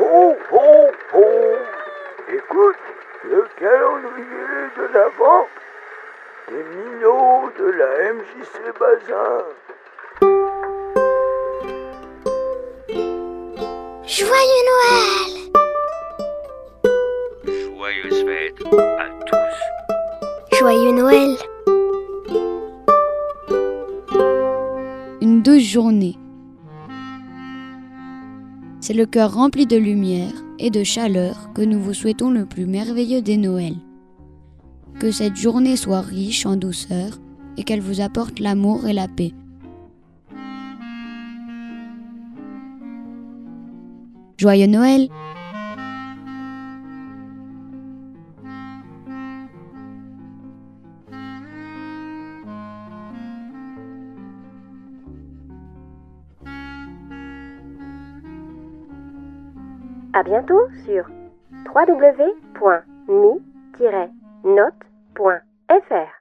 Ho, ho, ho Écoute, le calendrier de l'Avent des minots de la MJC Bazin. Joyeux Noël Joyeuses fêtes à tous. Joyeux Noël Une douce journée. C'est le cœur rempli de lumière et de chaleur que nous vous souhaitons le plus merveilleux des Noëls. Que cette journée soit riche en douceur et qu'elle vous apporte l'amour et la paix. Joyeux Noël À bientôt sur www.mi-note.fr.